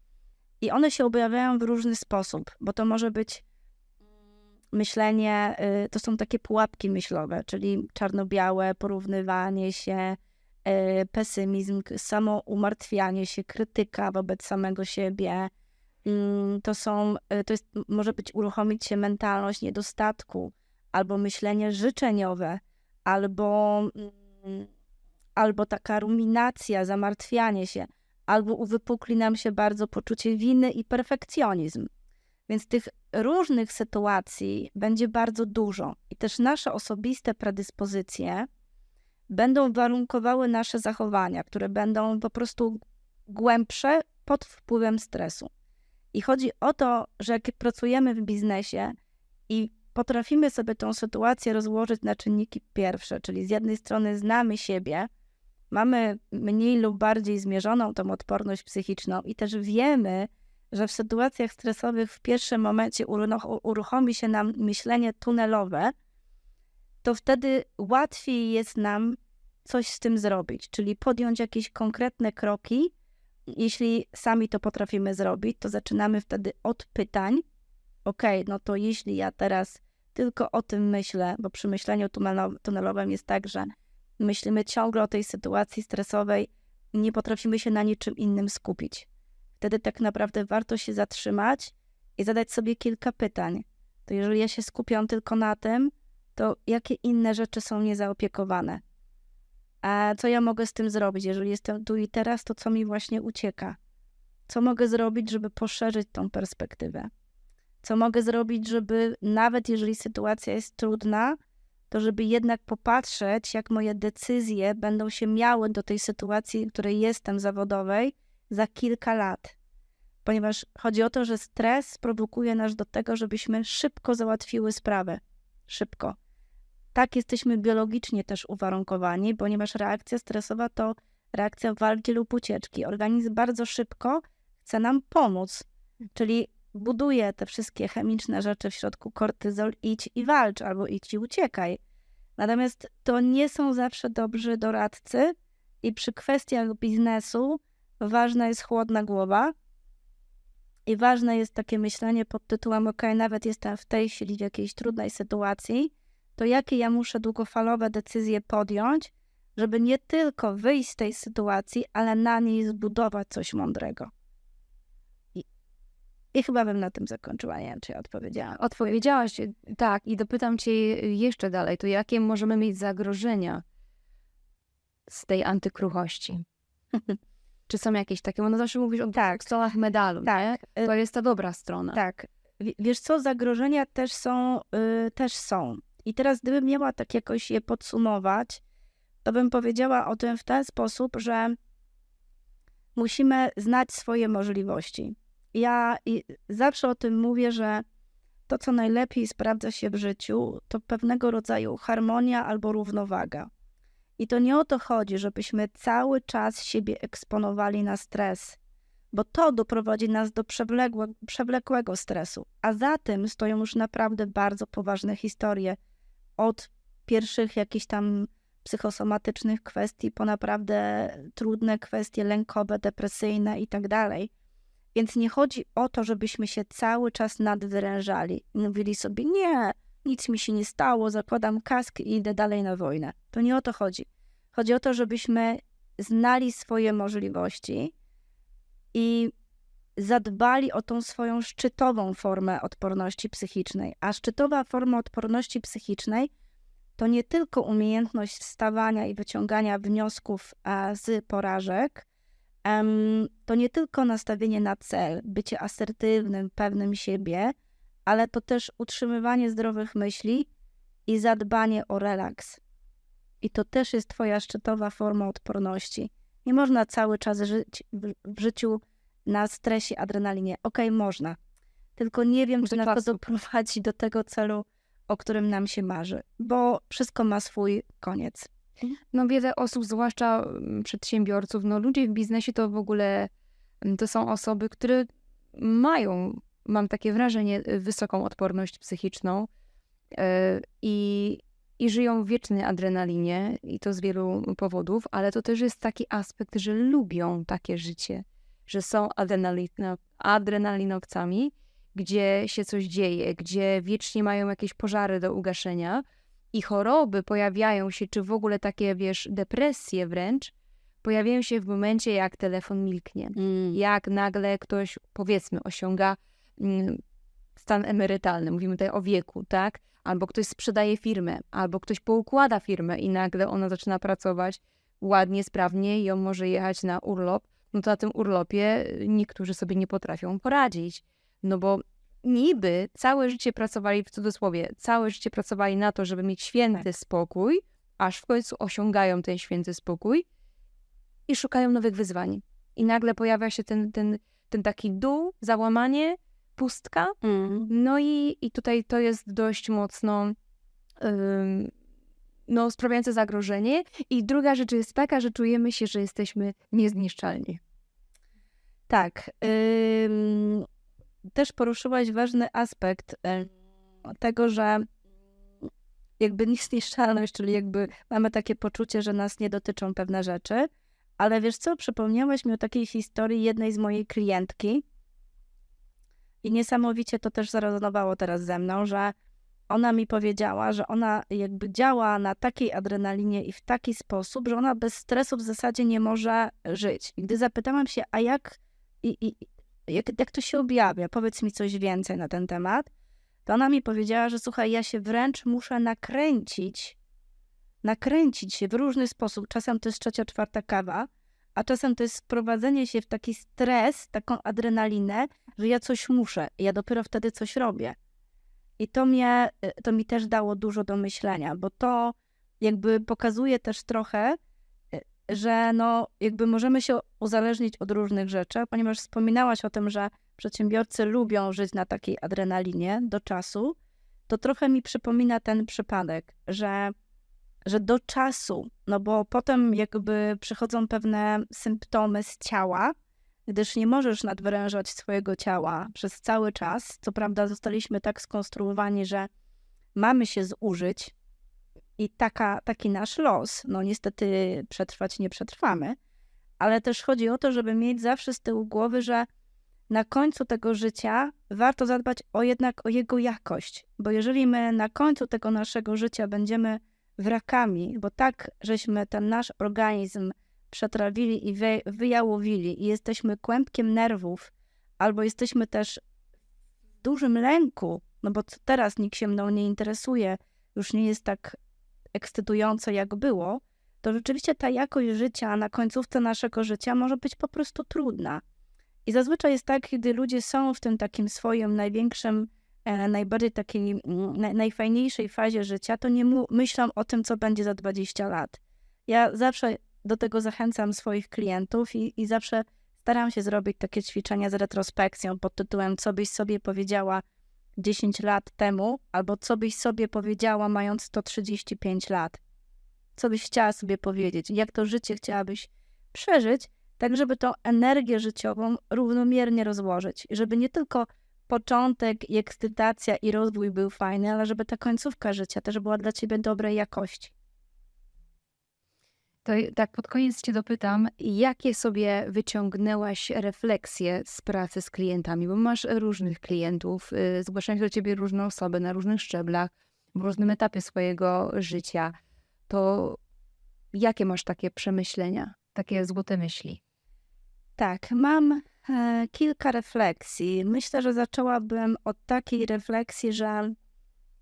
I one się objawiają w różny sposób, bo to może być myślenie, y, to są takie pułapki myślowe, czyli czarno-białe, porównywanie się, y, pesymizm, samoumartwianie się, krytyka wobec samego siebie. Mm, to są, y, to jest, może być uruchomić się mentalność niedostatku, albo myślenie życzeniowe, albo, mm, albo taka ruminacja, zamartwianie się, albo uwypukli nam się bardzo poczucie winy i perfekcjonizm. Więc tych różnych sytuacji będzie bardzo dużo i też nasze osobiste predyspozycje będą warunkowały nasze zachowania, które będą po prostu głębsze pod wpływem stresu. I chodzi o to, że jak pracujemy w biznesie i potrafimy sobie tą sytuację rozłożyć na czynniki pierwsze, czyli z jednej strony znamy siebie, mamy mniej lub bardziej zmierzoną tą odporność psychiczną i też wiemy, że w sytuacjach stresowych w pierwszym momencie uruchomi się nam myślenie tunelowe, to wtedy łatwiej jest nam coś z tym zrobić, czyli podjąć jakieś konkretne kroki. Jeśli sami to potrafimy zrobić, to zaczynamy wtedy od pytań. Ok, no to jeśli ja teraz tylko o tym myślę, bo przy myśleniu tunelowym jest tak, że myślimy ciągle o tej sytuacji stresowej, nie potrafimy się na niczym innym skupić wtedy tak naprawdę warto się zatrzymać i zadać sobie kilka pytań. To jeżeli ja się skupiam tylko na tym, to jakie inne rzeczy są niezaopiekowane? A co ja mogę z tym zrobić? Jeżeli jestem tu i teraz, to co mi właśnie ucieka? Co mogę zrobić, żeby poszerzyć tą perspektywę? Co mogę zrobić, żeby nawet jeżeli sytuacja jest trudna, to żeby jednak popatrzeć, jak moje decyzje będą się miały do tej sytuacji, w której jestem zawodowej, za kilka lat. Ponieważ chodzi o to, że stres prowokuje nas do tego, żebyśmy szybko załatwiły sprawę. Szybko. Tak jesteśmy biologicznie też uwarunkowani, ponieważ reakcja stresowa to reakcja walki lub ucieczki. Organizm bardzo szybko chce nam pomóc, czyli buduje te wszystkie chemiczne rzeczy w środku kortyzol, idź i walcz, albo idź i uciekaj. Natomiast to nie są zawsze dobrzy doradcy i przy kwestiach biznesu ważna jest chłodna głowa i ważne jest takie myślenie pod tytułem: OK, nawet jestem w tej chwili w jakiejś trudnej sytuacji, to jakie ja muszę długofalowe decyzje podjąć, żeby nie tylko wyjść z tej sytuacji, ale na niej zbudować coś mądrego. I, i chyba bym na tym zakończyła. Nie wiem, czy ja odpowiedziałam. Odpowiedziałaś, tak. I dopytam Cię jeszcze dalej. To jakie możemy mieć zagrożenia z tej antykruchości? Czy są jakieś takie? Bo no zawsze mówisz o tak. stronach medalu, tak. Nie? To jest ta dobra strona. Tak. Wiesz co, zagrożenia też są, yy, też są. I teraz gdybym miała tak jakoś je podsumować, to bym powiedziała o tym w ten sposób, że musimy znać swoje możliwości. Ja zawsze o tym mówię, że to, co najlepiej sprawdza się w życiu, to pewnego rodzaju harmonia albo równowaga. I to nie o to chodzi, żebyśmy cały czas siebie eksponowali na stres, bo to doprowadzi nas do przewlekłego stresu. A za tym stoją już naprawdę bardzo poważne historie. Od pierwszych jakichś tam psychosomatycznych kwestii po naprawdę trudne kwestie lękowe, depresyjne i tak dalej. Więc nie chodzi o to, żebyśmy się cały czas nadwyrężali i mówili sobie, nie, nic mi się nie stało, zakładam kask i idę dalej na wojnę. To nie o to chodzi. Chodzi o to, żebyśmy znali swoje możliwości i zadbali o tą swoją szczytową formę odporności psychicznej. A szczytowa forma odporności psychicznej to nie tylko umiejętność wstawania i wyciągania wniosków z porażek, to nie tylko nastawienie na cel, bycie asertywnym, pewnym siebie, ale to też utrzymywanie zdrowych myśli i zadbanie o relaks. I to też jest Twoja szczytowa forma odporności. Nie można cały czas żyć w życiu na stresie, adrenalinie. Okej, okay, można. Tylko nie wiem, czy nas to doprowadzi do tego celu, o którym nam się marzy, bo wszystko ma swój koniec. No wiele osób, zwłaszcza mm, przedsiębiorców, no ludzie w biznesie to w ogóle mm, to są osoby, które mają, mam takie wrażenie, y, wysoką odporność psychiczną yy, i, i żyją w wiecznej adrenalinie i to z wielu powodów, ale to też jest taki aspekt, że lubią takie życie, że są adrenalino, adrenalinowcami, gdzie się coś dzieje, gdzie wiecznie mają jakieś pożary do ugaszenia i choroby pojawiają się, czy w ogóle takie, wiesz, depresje wręcz, pojawiają się w momencie, jak telefon milknie. Mm. Jak nagle ktoś, powiedzmy, osiąga mm, stan emerytalny, mówimy tutaj o wieku, tak? Albo ktoś sprzedaje firmę, albo ktoś poukłada firmę i nagle ona zaczyna pracować ładnie, sprawnie i on może jechać na urlop, no to na tym urlopie niektórzy sobie nie potrafią poradzić. No bo niby całe życie pracowali, w cudzysłowie, całe życie pracowali na to, żeby mieć święty tak. spokój, aż w końcu osiągają ten święty spokój i szukają nowych wyzwań. I nagle pojawia się ten, ten, ten taki dół, załamanie, pustka. Mm. No i, i tutaj to jest dość mocno ym, no, sprawiające zagrożenie. I druga rzecz jest taka, że czujemy się, że jesteśmy niezniszczalni. Tak. Też poruszyłaś ważny aspekt tego, że jakby niezniszczalność, czyli jakby mamy takie poczucie, że nas nie dotyczą pewne rzeczy. Ale wiesz co, przypomniałeś mi o takiej historii jednej z mojej klientki i niesamowicie to też zarezonowało teraz ze mną, że ona mi powiedziała, że ona jakby działa na takiej adrenalinie i w taki sposób, że ona bez stresu w zasadzie nie może żyć. I gdy zapytałam się, a jak, i, i, jak, jak to się objawia? Powiedz mi coś więcej na ten temat. To ona mi powiedziała, że słuchaj, ja się wręcz muszę nakręcić, nakręcić się w różny sposób. Czasem to jest trzecia, czwarta kawa, a czasem to jest sprowadzenie się w taki stres, taką adrenalinę, że ja coś muszę, ja dopiero wtedy coś robię. I to, mnie, to mi też dało dużo do myślenia, bo to jakby pokazuje też trochę, że no, jakby możemy się uzależnić od różnych rzeczy, ponieważ wspominałaś o tym, że przedsiębiorcy lubią żyć na takiej adrenalinie do czasu, to trochę mi przypomina ten przypadek, że, że do czasu, no bo potem jakby przychodzą pewne symptomy z ciała, gdyż nie możesz nadwyrężać swojego ciała przez cały czas. Co prawda, zostaliśmy tak skonstruowani, że mamy się zużyć, i taka, taki nasz los. No niestety przetrwać nie przetrwamy, ale też chodzi o to, żeby mieć zawsze z tyłu głowy, że na końcu tego życia warto zadbać o jednak o jego jakość, bo jeżeli my na końcu tego naszego życia będziemy wrakami, bo tak żeśmy ten nasz organizm przetrawili i wy, wyjałowili i jesteśmy kłębkiem nerwów, albo jesteśmy też w dużym lęku, no bo teraz nikt się mną nie interesuje, już nie jest tak ekscytujące, jak było, to rzeczywiście ta jakość życia na końcówce naszego życia może być po prostu trudna. I zazwyczaj jest tak, kiedy ludzie są w tym takim swoim największym, e, najbardziej takiej, najfajniejszej fazie życia, to nie myślą o tym, co będzie za 20 lat. Ja zawsze do tego zachęcam swoich klientów i, i zawsze staram się zrobić takie ćwiczenia z retrospekcją pod tytułem Co byś sobie powiedziała 10 lat temu, albo co byś sobie powiedziała, mając 135 lat? Co byś chciała sobie powiedzieć? Jak to życie chciałabyś przeżyć, tak żeby tą energię życiową równomiernie rozłożyć, żeby nie tylko początek i ekscytacja i rozwój był fajny, ale żeby ta końcówka życia też była dla ciebie dobrej jakości. To tak pod koniec cię dopytam, jakie sobie wyciągnęłaś refleksje z pracy z klientami, bo masz różnych klientów, y, zgłaszają się do ciebie różne osoby na różnych szczeblach, w różnym etapie swojego życia. To jakie masz takie przemyślenia, takie złote myśli? Tak, mam E, kilka refleksji. Myślę, że zaczęłabym od takiej refleksji, że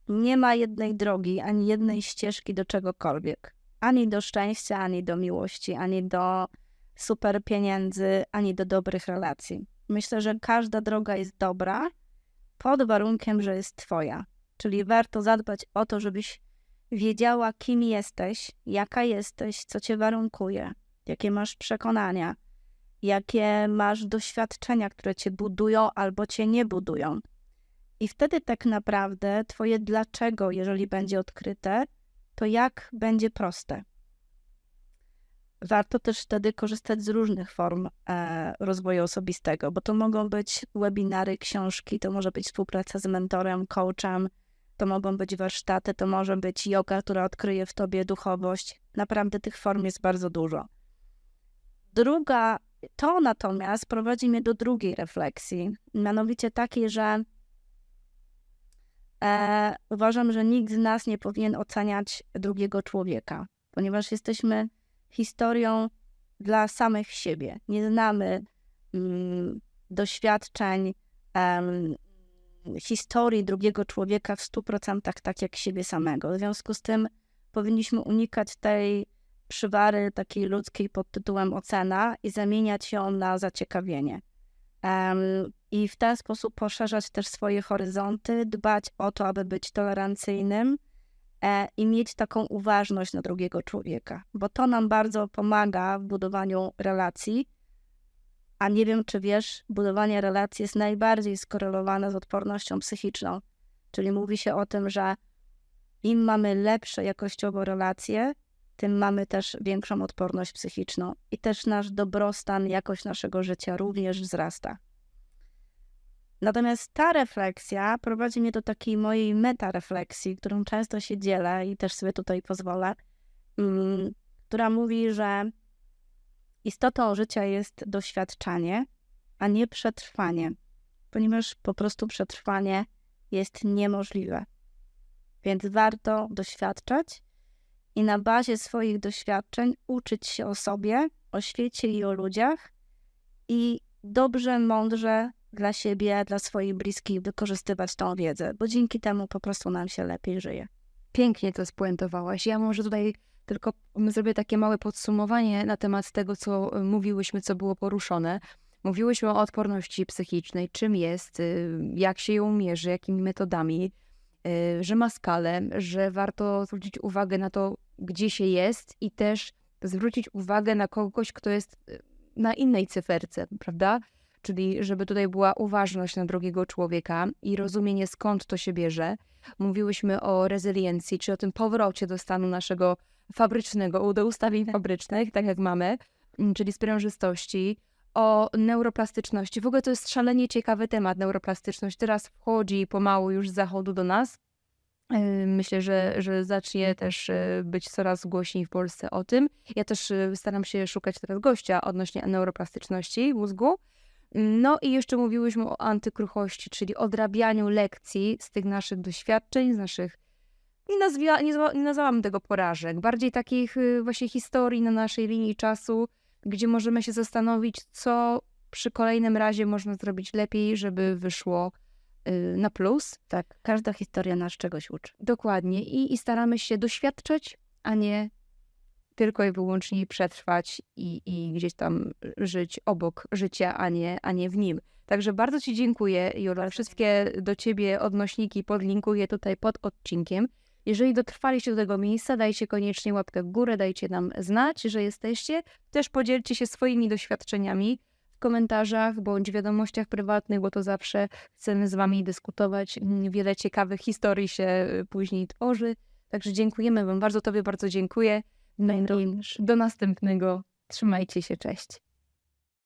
nie ma jednej drogi, ani jednej ścieżki do czegokolwiek. Ani do szczęścia, ani do miłości, ani do super pieniędzy, ani do dobrych relacji. Myślę, że każda droga jest dobra pod warunkiem, że jest Twoja. Czyli warto zadbać o to, żebyś wiedziała, kim jesteś, jaka jesteś, co Cię warunkuje, jakie masz przekonania, jakie masz doświadczenia, które Cię budują albo Cię nie budują. I wtedy tak naprawdę Twoje dlaczego, jeżeli będzie odkryte, to jak będzie proste. Warto też wtedy korzystać z różnych form e, rozwoju osobistego, bo to mogą być webinary, książki, to może być współpraca z mentorem, coachem, to mogą być warsztaty, to może być yoga, która odkryje w tobie duchowość. Naprawdę tych form jest bardzo dużo. Druga, to natomiast prowadzi mnie do drugiej refleksji, mianowicie takiej, że e, uważam, że nikt z nas nie powinien oceniać drugiego człowieka, ponieważ jesteśmy historią dla samych siebie. Nie znamy mm, doświadczeń, um, historii drugiego człowieka w 100% tak jak siebie samego. W związku z tym powinniśmy unikać tej przywary takiej ludzkiej pod tytułem ocena i zamieniać ją na zaciekawienie. Um, I w ten sposób poszerzać też swoje horyzonty, dbać o to, aby być tolerancyjnym e, i mieć taką uważność na drugiego człowieka, bo to nam bardzo pomaga w budowaniu relacji. A nie wiem, czy wiesz, budowanie relacji jest najbardziej skorelowane z odpornością psychiczną. Czyli mówi się o tym, że im mamy lepsze jakościowo relacje, tym mamy też większą odporność psychiczną i też nasz dobrostan, jakość naszego życia również wzrasta. Natomiast ta refleksja prowadzi mnie do takiej mojej metarefleksji, którą często się dzielę i też sobie tutaj pozwolę, mm, która mówi, że istotą życia jest doświadczanie, a nie przetrwanie, ponieważ po prostu przetrwanie jest niemożliwe. Więc warto doświadczać i na bazie swoich doświadczeń uczyć się o sobie, o świecie i o ludziach i dobrze, mądrze dla siebie, dla swoich bliskich wykorzystywać tą wiedzę, bo dzięki temu po prostu nam się lepiej żyje. Pięknie to spuentowałaś. Ja może tutaj tylko zrobię takie małe podsumowanie na temat tego, co mówiłyśmy, co było poruszone. Mówiłyśmy o odporności psychicznej, czym jest, y, jak się ją mierzy, jakimi metodami, że ma skalę, że warto zwrócić uwagę na to, gdzie się jest i też zwrócić uwagę na kogoś, kto jest y, na innej cyferce, prawda? Czyli żeby tutaj była uważność na drugiego człowieka i rozumienie skąd to się bierze. Mówiłyśmy o rezyliencji, czy o tym powrocie do stanu naszego fabrycznego, do ustawień fabrycznych, tak. jak mamy, czyli sprężystości, o neuroplastyczności. W ogóle to jest szalenie ciekawy temat, neuroplastyczność. Teraz wchodzi pomału już z zachodu do nas. Myślę, że, że zacznie też e, być coraz głośniej w Polsce o tym. Ja też e, staram się szukać teraz gościa odnośnie neuroplastyczności mózgu. No i jeszcze mówiłyśmy o antykruchości, czyli odrabianiu lekcji z tych naszych doświadczeń, z naszych nie, nazwia, nie, nie nazwałam tego porażek, bardziej takich właśnie historii na naszej linii czasu, gdzie możemy się zastanowić, co przy kolejnym razie można zrobić lepiej, żeby wyszło y, na plus. Tak, każda historia nas czegoś uczy. Dokładnie. I, I staramy się doświadczać, a nie tylko i wyłącznie przetrwać i, i gdzieś tam żyć obok życia, a nie, a nie w nim. Także bardzo Ci dziękuję, Jula. Wszystkie do Ciebie odnośniki podlinkuję tutaj pod odcinkiem. Jeżeli dotrwaliście do tego miejsca, dajcie koniecznie łapkę w górę, dajcie nam znać, że jesteście. Też podzielcie się swoimi doświadczeniami w komentarzach bądź wiadomościach prywatnych, bo to zawsze chcemy z Wami dyskutować. Wiele ciekawych historii się y, później tworzy. Także dziękujemy Wam bardzo, Tobie bardzo dziękuję. No i do następnego. Trzymajcie się, cześć.